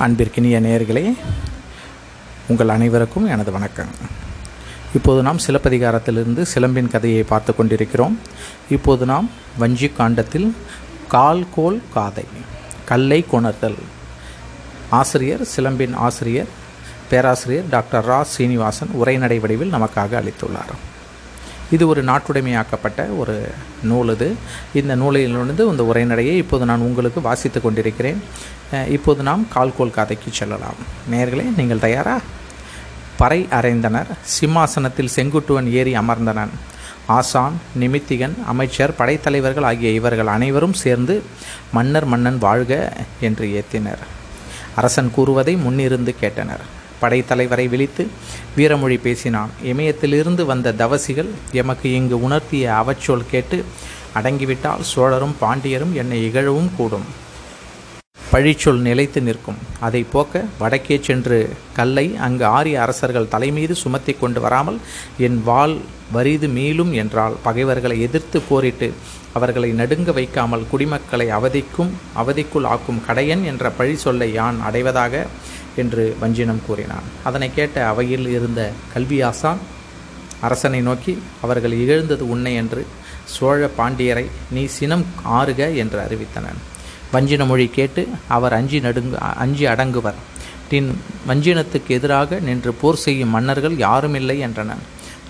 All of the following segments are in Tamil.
அன்பிற்கினிய நேயர்களே உங்கள் அனைவருக்கும் எனது வணக்கம். இப்போது நாம் சிலப்பதிகாரத்திலிருந்து சிலம்பின் கதையை பார்த்து கொண்டிருக்கிறோம். இப்போது நாம் வஞ்சி காண்டத்தில் கால்கோல் காதை கல்லை கொணர்தல். ஆசிரியர் சிலம்பின் ஆசிரியர் பேராசிரியர் டாக்டர் ரா சீனிவாசன் உரைநடை வடிவில் நமக்காக அளித்துள்ளார். இது ஒரு நாட்டுடைமையாக்கப்பட்ட ஒரு நூல் இது. இந்த நூலிலிருந்து இந்த உரைநடையை இப்போது நான் உங்களுக்கு வாசித்து கொண்டிருக்கிறேன். இப்போது நாம் கால்கோல் கதைக்கு செல்லலாம். நேர்களே நீங்கள் தயாரா? பறை அறைந்தனர். சிம்மாசனத்தில் செங்குட்டுவன் ஏறி அமர்ந்தனன். ஆசான் நிமித்திகன் அமைச்சர் படைத்தலைவர்கள் ஆகிய இவர்கள் அனைவரும் சேர்ந்து மன்னர் மன்னன் வாழ்க என்று ஏத்தினர். அரசன் கூறுவதை முன்னிருந்து கேட்டனர். படைத்தலைவரை விழித்து வீரமொழி பேசினான். இமயத்திலிருந்து வந்த தவசிகள் எமக்கு இங்கு உணர்த்திய அவச்சொல் கேட்டு அடங்கிவிட்டால் சோழரும் பாண்டியரும் என்னை இகழவும் கூடும். பழிச்சொல் நிலைத்து நிற்கும். அதை போக்க வடக்கே சென்று கல்லை அங்கு ஆரிய அரசர்கள் தலைமீது சுமத்தி கொண்டு வராமல் என் வாள் வரிது மீளும் என்றால் பகைவர்களை எதிர்த்து போரிட்டு அவர்களை நடுங்க வைக்காமல் குடிமக்களை அவதிக்கும் அவதிக்குள் ஆக்கும் கடையன் என்ற பழி சொல்லை யான் அடைவதாக என்று வஞ்சினம் கூறினான். அதனை கேட்ட அவையில் இருந்த கல்வியாசான் அரசனை நோக்கி அவர்கள் இகழ்ந்தது உன்னை என்று சோழ பாண்டியரை நீ சினம் ஆறுக என்று அறிவித்தனன். வஞ்சின மொழி கேட்டு அவர் அஞ்சி நடுங்கு அஞ்சி அடங்குவர். நின் வஞ்சினத்துக்கு எதிராக நின்று போர் செய்யும் மன்னர்கள் யாருமில்லை என்றனர்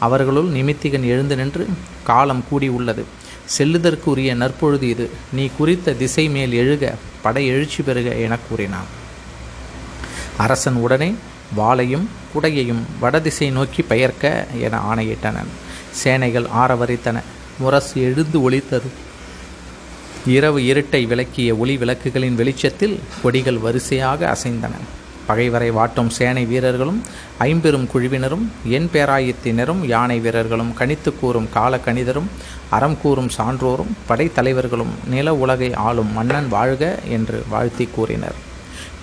அவர்களுள் நிமித்திகன் எழுந்து நின்று காலம் கூடி உள்ளது. செல்லுதற்கு உரிய நற்பொழுது இது. நீ குறித்த திசை மேல் எழுக படை எழுச்சி பெறுக என கூறினான். அரசன் உடனே வாளையும் குடையையும் வடதிசை நோக்கி பெயர்க்க என ஆணையிட்டனன் சேனைகள் ஆரவரித்தன. முரசு எழுந்து ஒளித்தது. இரவு இருட்டை விளக்கிய ஒளி விளக்குகளின் வெளிச்சத்தில் கொடிகள் வரிசையாக அசைந்தன. பகைவரை வாட்டும் சேனை வீரர்களும் ஐம்பெரும் குழுவினரும் என் பேராயத்தினரும் யானை வீரர்களும் கணித்து கூறும் கால கணிதரும் அறம் கூறும் சான்றோரும் படைத்தலைவர்களும் நில உலகை ஆளும் மன்னன் வாழ்க என்று வாழ்த்தி கூறினர்.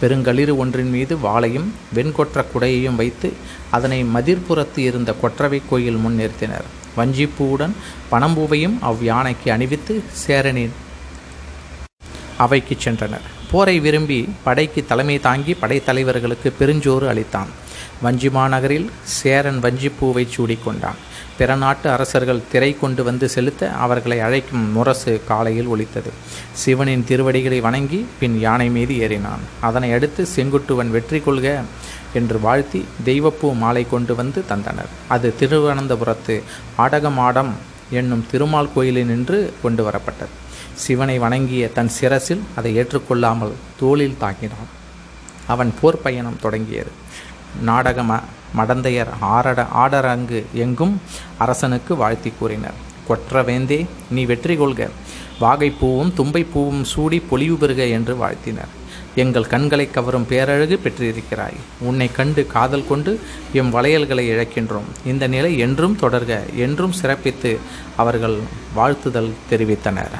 பெருங்களிறு ஒன்றின் மீது வாளையும் வெண்கொற்ற குடையையும் வைத்து அதனை மதிர்புறத்து இருந்த கொற்றவை கோயில் முன் நிறுத்தினர். வஞ்சிப்பூவுடன் பனம்பூவையும் அவ் யானைக்கு அணிவித்து சேரனின் அவைக்கு சென்றனர். போரை விரும்பி படைக்கு தலைமை தாங்கி படைத்தலைவர்களுக்கு பெருஞ்சோறு அளித்தான். வஞ்சி மாநகரில் சேரன் வஞ்சிப்பூவை சூடிக்கொண்டான். பிற நாட்டு அரசர்கள் திரை கொண்டு வந்து செலுத்த அவர்களை அழைக்கும் முரசு காலையில் ஒலித்தது. சிவனின் திருவடிகளை வணங்கி பின் யானை மீது ஏறினான். அதனை அடுத்து செங்குட்டுவன் வெற்றி கொள்க என்று வாழ்த்தி தெய்வப்பூ மாலை கொண்டு வந்து தந்தனர். அது திருவனந்தபுரத்து ஆடகமாடம் என்னும் திருமால் கோயிலில் நின்று கொண்டு வரப்பட்டது. சிவனை வணங்கிய தன் சிரசில் அதை ஏற்றுக்கொள்ளாமல் தோளில் தாங்கினான் அவன் போர் பயணம் தொடங்கியது. நாடகம மடந்தையர் ஆரட ஆடரங்கு எங்கும் அரசனுக்கு வாழ்த்தி கூறினர். கொற்றவேந்தே நீ வெற்றி கொள்க. வாகைப்பூவும் தும்பைப்பூவும் சூடி பொலிவு பெறுக என்று வாழ்த்தினர். எங்கள் கண்களை கவரும் பேரழகு பெற்றிருக்கிறாய். உன்னை கண்டு காதல் கொண்டு எம் வளையல்களை இழக்கின்றோம். இந்த நிலை என்றும் தொடர்க என்றும் சிறப்பித்து அவர்கள் வாழ்த்துதல் தெரிவித்தனர்.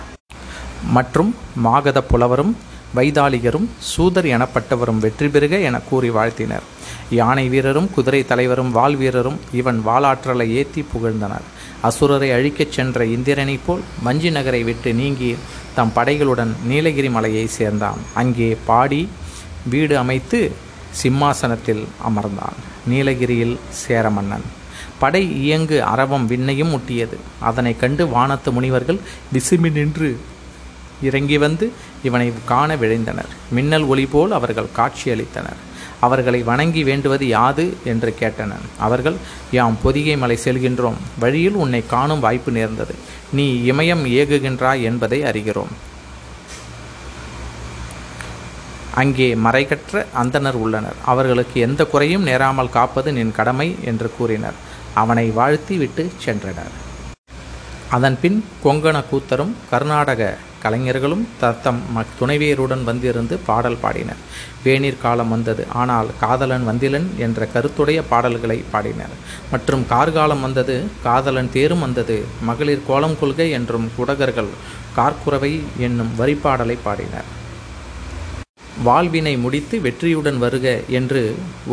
மற்றும் மாகத புலவரும் வைதாளிகரும் சூதர் எனப்பட்டவரும் வெற்றி பெறுக என கூறி வாழ்த்தினர். யானை வீரரும் குதிரை தலைவரும் வாள் வீரரும் இவன் வாளாற்றலை ஏற்றி புகழ்ந்தனர். அசுரரை அழிக்கச் சென்ற இந்திரனைப் போல் வஞ்சி நகரை விட்டு நீங்கி தம் படைகளுடன் நீலகிரி மலையை சேர்ந்தான். அங்கே பாடி வீடு அமைத்து சிம்மாசனத்தில் அமர்ந்தான். நீலகிரியில் சேர மன்னன். படை இயங்கு அரவம் விண்ணையும் முட்டியது. அதனை கண்டு வானத்து முனிவர்கள் விசுமி நின்று இறங்கி வந்து இவனை காண விழைந்தனர். மின்னல் ஒளி போல் அவர்கள் காட்சியளித்தனர். அவர்களை வணங்கி வேண்டுவது யாது? என்று கேட்டனர். அவர்கள் யாம் பொதிகை மலை செல்கின்றோம். வழியில் உன்னை காணும் வாய்ப்பு நேர்ந்தது. நீ இமயம் ஏகுகின்றாய் என்பதை அறிகிறோம். அங்கே மறைகற்ற அந்தனர் உள்ளனர். அவர்களுக்கு எந்த குறையும் நேராமல் காப்பது நின் கடமை என்று கூறினர். அவனை வாழ்த்தி விட்டு சென்றனர். அதன்பின் கொங்கண கூத்தரும் கர்நாடக கலைஞர்களும் தத்தம் ம துணைவியருடன் வந்திருந்து பாடல் பாடினர். வேநீர் காலம் வந்தது. ஆனால் காதலன் வந்திலன் என்ற கருத்துடைய பாடல்களை பாடினர். மற்றும் கார்காலம் வந்தது காதலன் தேரும் வந்தது மகளிர் கோலம் கொள்கை என்றும் குடகர்கள் கார்குறவை என்னும் வரிப்பாடலை பாடினர். வாழ்வினை முடித்து வெற்றியுடன் வருக என்று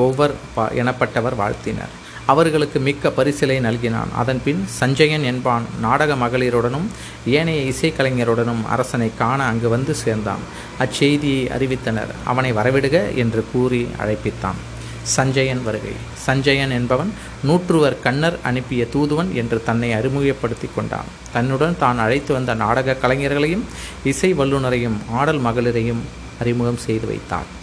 ஒவ்வொரு பா எனப்பட்டவர் வாழ்த்தினர். அவர்களுக்கு மிக்க பரிசிலை நல்கினான். அதன்பின் சஞ்சயன் என்பான் நாடக மகளிருடனும் ஏனைய இசைக்கலைஞருடனும் அரசனை காண அங்கு வந்து சேர்ந்தான். அச்செய்தியை அறிவித்தனர். அவனை வரவிடுக என்று கூறி அழைப்பித்தான். சஞ்சயன் வருகை. சஞ்சயன் என்பவன் நூற்றுவர் கண்ணர் அனுப்பிய தூதுவன் என்று தன்னை அறிமுகப்படுத்தி கொண்டான். தன்னுடன் தான் அழைத்து வந்த நாடக கலைஞர்களையும் இசை வல்லுநரையும் ஆடல் மகளிரையும் அறிமுகம் செய்து வைத்தான்.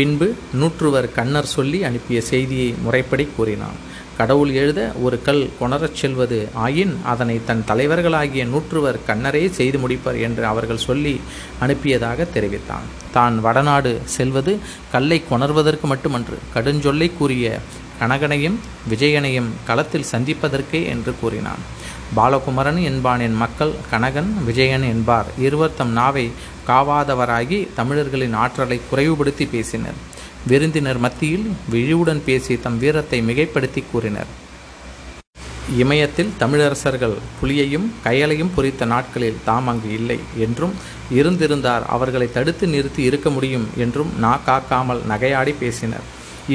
பின்பு நூற்றுவர் கண்ணர் சொல்லி அனுப்பிய செய்தியை முறைப்படி கூறினான். கடவுள் எழுத ஒரு கல் கொணரச் செல்வது ஆயின் அதனை தன் தலைவர்களாகிய நூற்றுவர் கண்ணரே செய்து முடிப்பர் என்று அவர்கள் சொல்லி அனுப்பியதாக தெரிவித்தான். தான் வடநாடு செல்வது கல்லை கொணர்வதற்கு மட்டுமன்று கடுஞ்சொல்லை கூறிய கனகனையும் விஜயனையும் களத்தில் சந்திப்பதற்கே என்று கூறினான். பாலகுமரன் என்பானின் மக்கள் கனகன் விஜயன் என்பார். இருவர் தம் நாவை காவாதவராகி தமிழர்களின் ஆற்றலை குறைவுபடுத்தி பேசினர். விருந்தினர் மத்தியில் விழிவுடன் பேசி தம் வீரத்தை மிகைப்படுத்தி கூறினர். இமயத்தில் தமிழரசர்கள் புலியையும் கயலையும் பொறித்த நாட்களில் தாம் அங்கு இல்லை என்றும் இருந்திருந்தார் அவர்களை தடுத்து நிறுத்தி இருக்க முடியும் என்றும் நா காக்காமல் நகையாடி பேசினர்.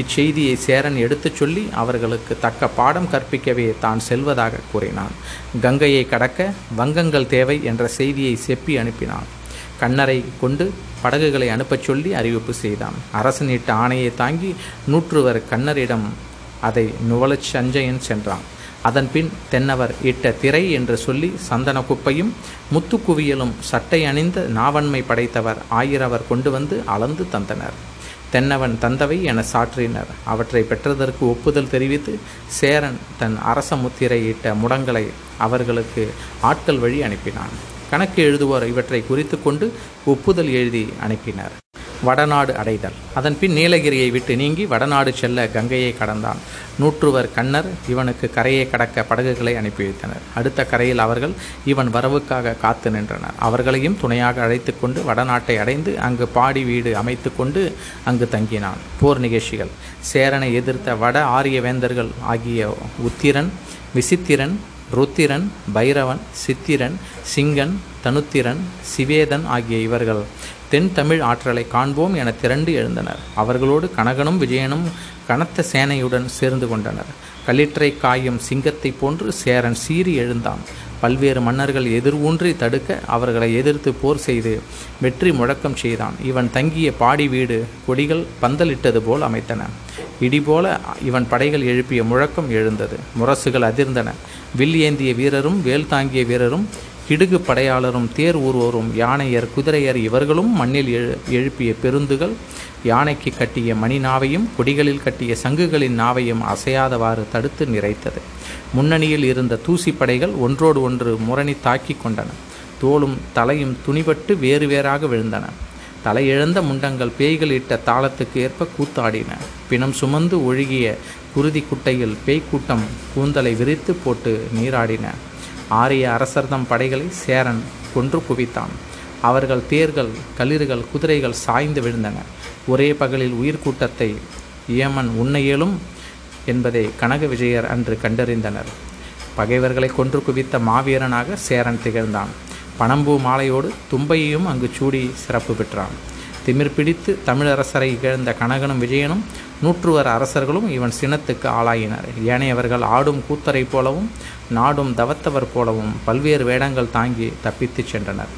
இச்செய்தியை சேரன் எடுத்துச் சொல்லி அவர்களுக்கு தக்க பாடம் கற்பிக்கவே தான் செல்வதாக கூறினான். கங்கையை கடக்க வங்கங்கள் தேவை என்ற செய்தியை செப்பி அனுப்பினான். கண்ணரை கொண்டு படகுகளை அனுப்பச் சொல்லி அறிவிப்பு செய்தான். அரசனிட்ட ஆணையை தாங்கி நூற்றுவர் கண்ணரிடம் அதை நுவலச் சஞ்சயன் சென்றான். அதன்பின் தென்னவர் இட்ட திரை என்று சொல்லி சந்தன குப்பையும் முத்துக்குவியலும் சட்டை அணிந்த நாவன்மை படைத்தவர் ஆயிரவர் கொண்டு வந்து அளந்து தந்தனர். தென்னவன் தந்தவை என சாற்றினர். அவற்றை பெற்றதற்கு ஒப்புதல் தெரிவித்து சேரன் தன் அரச முத்திரையிட்ட முடங்களை அவர்களுக்கு ஆட்கள் வழி அனுப்பினான். கணக்கு எழுதுவோர் இவற்றை குறித்து கொண்டு ஒப்புதல் எழுதி அனுப்பினர். வடநாடு அடைதல். அதன்பின் நீலகிரியை விட்டு நீங்கி வடநாடு செல்ல கங்கையை கடந்தான். நூற்றுவர் கண்ணர் இவனுக்கு கரையை கடக்க படகுகளை அனுப்பி வைத்தனர் அடுத்த கரையில் அவர்கள் இவன் வரவுக்காக காத்து நின்றனர். அவர்களையும் துணையாக அழைத்து கொண்டு வடநாட்டை அடைந்து அங்கு பாடி வீடு அமைத்து கொண்டு அங்கு தங்கினான். போர் நிகழ்ச்சிகள். சேரனை எதிர்த்த வட ஆரிய வேந்தர்கள் ஆகிய உத்திரன் விசித்திரன் ருத்திரன் பைரவன் சித்திரன் சிங்கன் தனுத்திரன் சிவேதன் ஆகிய இவர்கள் தென் தமிழ் ஆற்றலை காண்போம் என திரண்டு எழுந்தனர். அவர்களோடு கனகனும் விஜயனும் கனத்த சேனையுடன் சேர்ந்து கொண்டனர். களிற்றை காயும் சிங்கத்தை போன்று சேரன் சீறி எழுந்தான். பல்வேறு மன்னர்கள் எதிர் ஊன்றி தடுக்க அவர்களை எதிர்த்து போர் செய்து வெற்றி முழக்கம் செய்தான். இவன் தங்கிய பாடி வீடு கொடிகள் பந்தலிட்டது போல் அமைத்தன. இடிபோல இவன் படைகள் எழுப்பிய முழக்கம் எழுந்தது. முரசுகள் அதிர்ந்தன. வில் ஏந்திய வீரரும் வேல் தாங்கிய வீரரும் கிடுகு படையாளரும் தேர் ஊர்வோரும் யானையர் குதிரையர் இவர்களும் மண்ணில் எழு எழுப்பிய பெருந்துகள் யானைக்கு கட்டிய மணி நாவையும் கொடிகளில் கட்டிய சங்குகளின் நாவையும் அசையாதவாறு தடுத்து நிறைத்தது. முன்னணியில் இருந்த தூசிப்படைகள் ஒன்றோடு ஒன்று முரணி தாக்கி கொண்டன. தோளும் தலையும் துணிபட்டு வேறு வேறாக விழுந்தன. தலையிழந்த முண்டங்கள் பேய்கள் இட்ட தாளத்துக்கு ஏற்ப கூத்தாடின. பிணம் சுமந்து ஒழுகிய குருதி குட்டையில் பேய்க்கூட்டம் கூந்தலை விரித்து போட்டு நீராடின. ஆரிய அரசர்தம் படைகளை சேரன் கொன்று குவித்தான். அவர்கள் தேர்கள் களிர்கள் குதிரைகள் சாய்ந்து விழுந்தன. ஒரே பகலில் உயிர் கூட்டத்தை ஏமன் இயலும் என்பதை கனக விஜயர் அன்று கண்டறிந்தனர். பகைவர்களை கொன்று குவித்த மாவீரனாக சேரன் திகழ்ந்தான். பனம்பூ மாலையோடு தும்பையையும் அங்கு சூடி சிறப்பு பெற்றான். திமிர் பிடித்து தமிழரசரை இகழ்ந்த கனகனும் விஜயனும் நூற்றுவர் அரசர்களும் இவன் சினத்துக்கு ஆளாயினர். ஏனையவர்கள் ஆடும் கூத்தரை போலவும் நாடும் தவத்தவர் போலவும் பல்வேறு வேடங்கள் தாங்கி தப்பித்துச் சென்றனர்.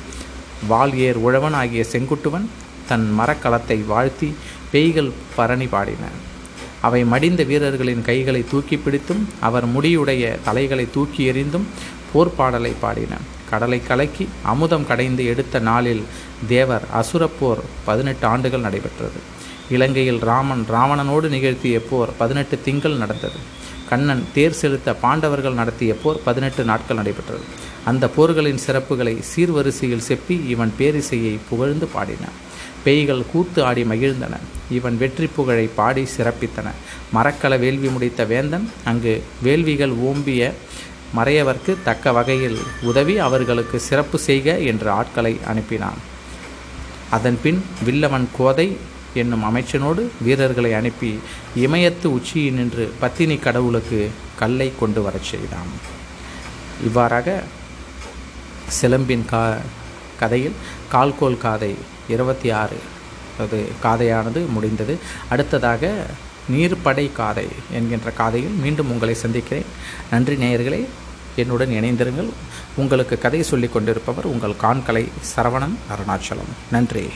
வால் ஏர் உழவன் ஆகிய செங்குட்டுவன் தன் மரக்கலத்தை வாழ்த்தி பேய்கள் பரணி பாடின. அவை மடிந்த வீரர்களின் கைகளை தூக்கி பிடித்தும் அவர் முடியுடைய தலைகளை தூக்கி எறிந்தும் போர்ப்பாடலை பாடின. கடலை கலக்கி அமுதம் கடைந்து எடுத்த நாளில் தேவர் அசுரப்போர் பதினெட்டு ஆண்டுகள் நடைபெற்றது. இலங்கையில் ராமன் ராவணனோடு நிகழ்த்திய போர் பதினெட்டு திங்கள் நடந்தது. கண்ணன் தேர் செலுத்த பாண்டவர்கள் நடத்திய போர் பதினெட்டு நாட்கள் நடைபெற்றது. அந்த போர்களின் சிறப்புகளை சீர்வரிசையில் செப்பி இவன் பேரிசையை புகழ்ந்து பாடினான். பேய்கள் கூத்து ஆடி மகிழ்ந்தன. இவன் வெற்றி புகழை பாடி சிறப்பித்தன. மரக்கல வேள்வி முடித்த வேந்தன் அங்கு வேள்விகள் ஓம்பிய மறையவர்க்கு தக்க வகையில் உதவி அவர்களுக்கு சிறப்பு செய்க என்று ஆட்களை அனுப்பினான். அதன்பின் வில்லவன் கோதை என்னும் அமைச்சனோடு வீரர்களை அனுப்பி இமயத்து உச்சியில் நின்று பத்தினி கடவுளுக்கு கல்லை கொண்டு வரச் செய்தான். இவ்வாறாக சிலம்பின் கா கதையில் கால்கோல் காதை இருபத்தி ஆறு அது காதையானது முடிந்தது. அடுத்ததாக நீர்ப்படை காதை என்கின்ற காதையில் மீண்டும் உங்களை சந்திக்கிறேன். நன்றி நேயர்களே என்னுடன் இணைந்திருங்கள். உங்களுக்கு கதை சொல்லிக் கொண்டிருப்பவர் உங்கள் காண்கலை சரவணன் அருணாச்சலம். நன்றி.